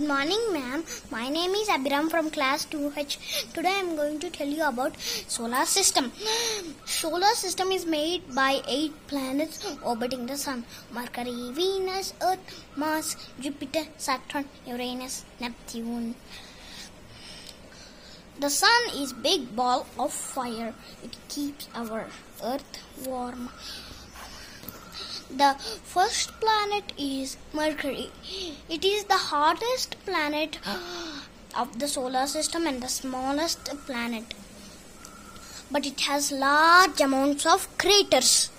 Good morning, ma'am. My name is Abhiram from class 2H. Today I am going to tell you about solar system. Solar system is made by eight planets orbiting the sun: Mercury, Venus, Earth, Mars, Jupiter, Saturn, Uranus, Neptune. The sun is big ball of fire. It keeps our earth warm. The first planet is Mercury. It is the hottest planet of the solar system and the smallest planet. But it has large amounts of craters.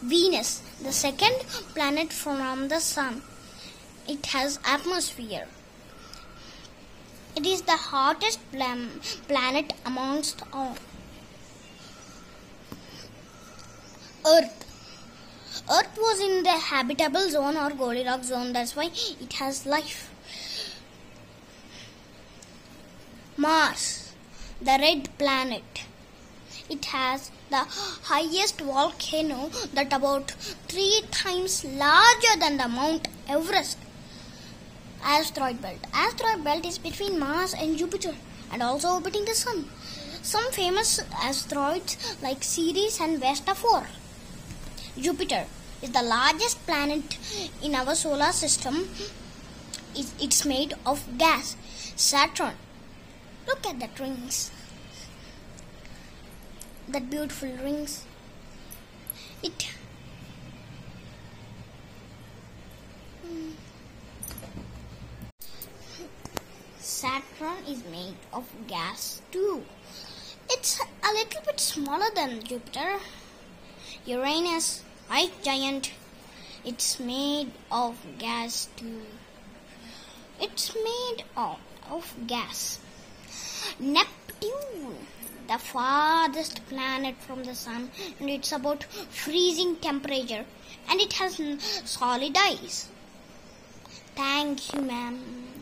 Venus, the second planet from the sun. It has atmosphere. It is the hottest planet amongst all. Earth. Earth was in the habitable zone or Goldilocks zone, that's why it has life. Mars, the red planet. It has the highest volcano that about three times larger than the Mount Everest. Asteroid belt. Asteroid belt is between Mars and Jupiter and also orbiting the sun. Some famous asteroids like Ceres and Vesta 4. Jupiter is the largest planet in our solar system. It's made of gas. Saturn. Look at that rings. That beautiful rings. It. Saturn is made of gas too. It's a little bit smaller than Jupiter. Uranus, white giant, it's made of gas too. It's made of, of gas. Neptune, the farthest planet from the sun, and it's about freezing temperature, and it has solid ice. Thank you, ma'am.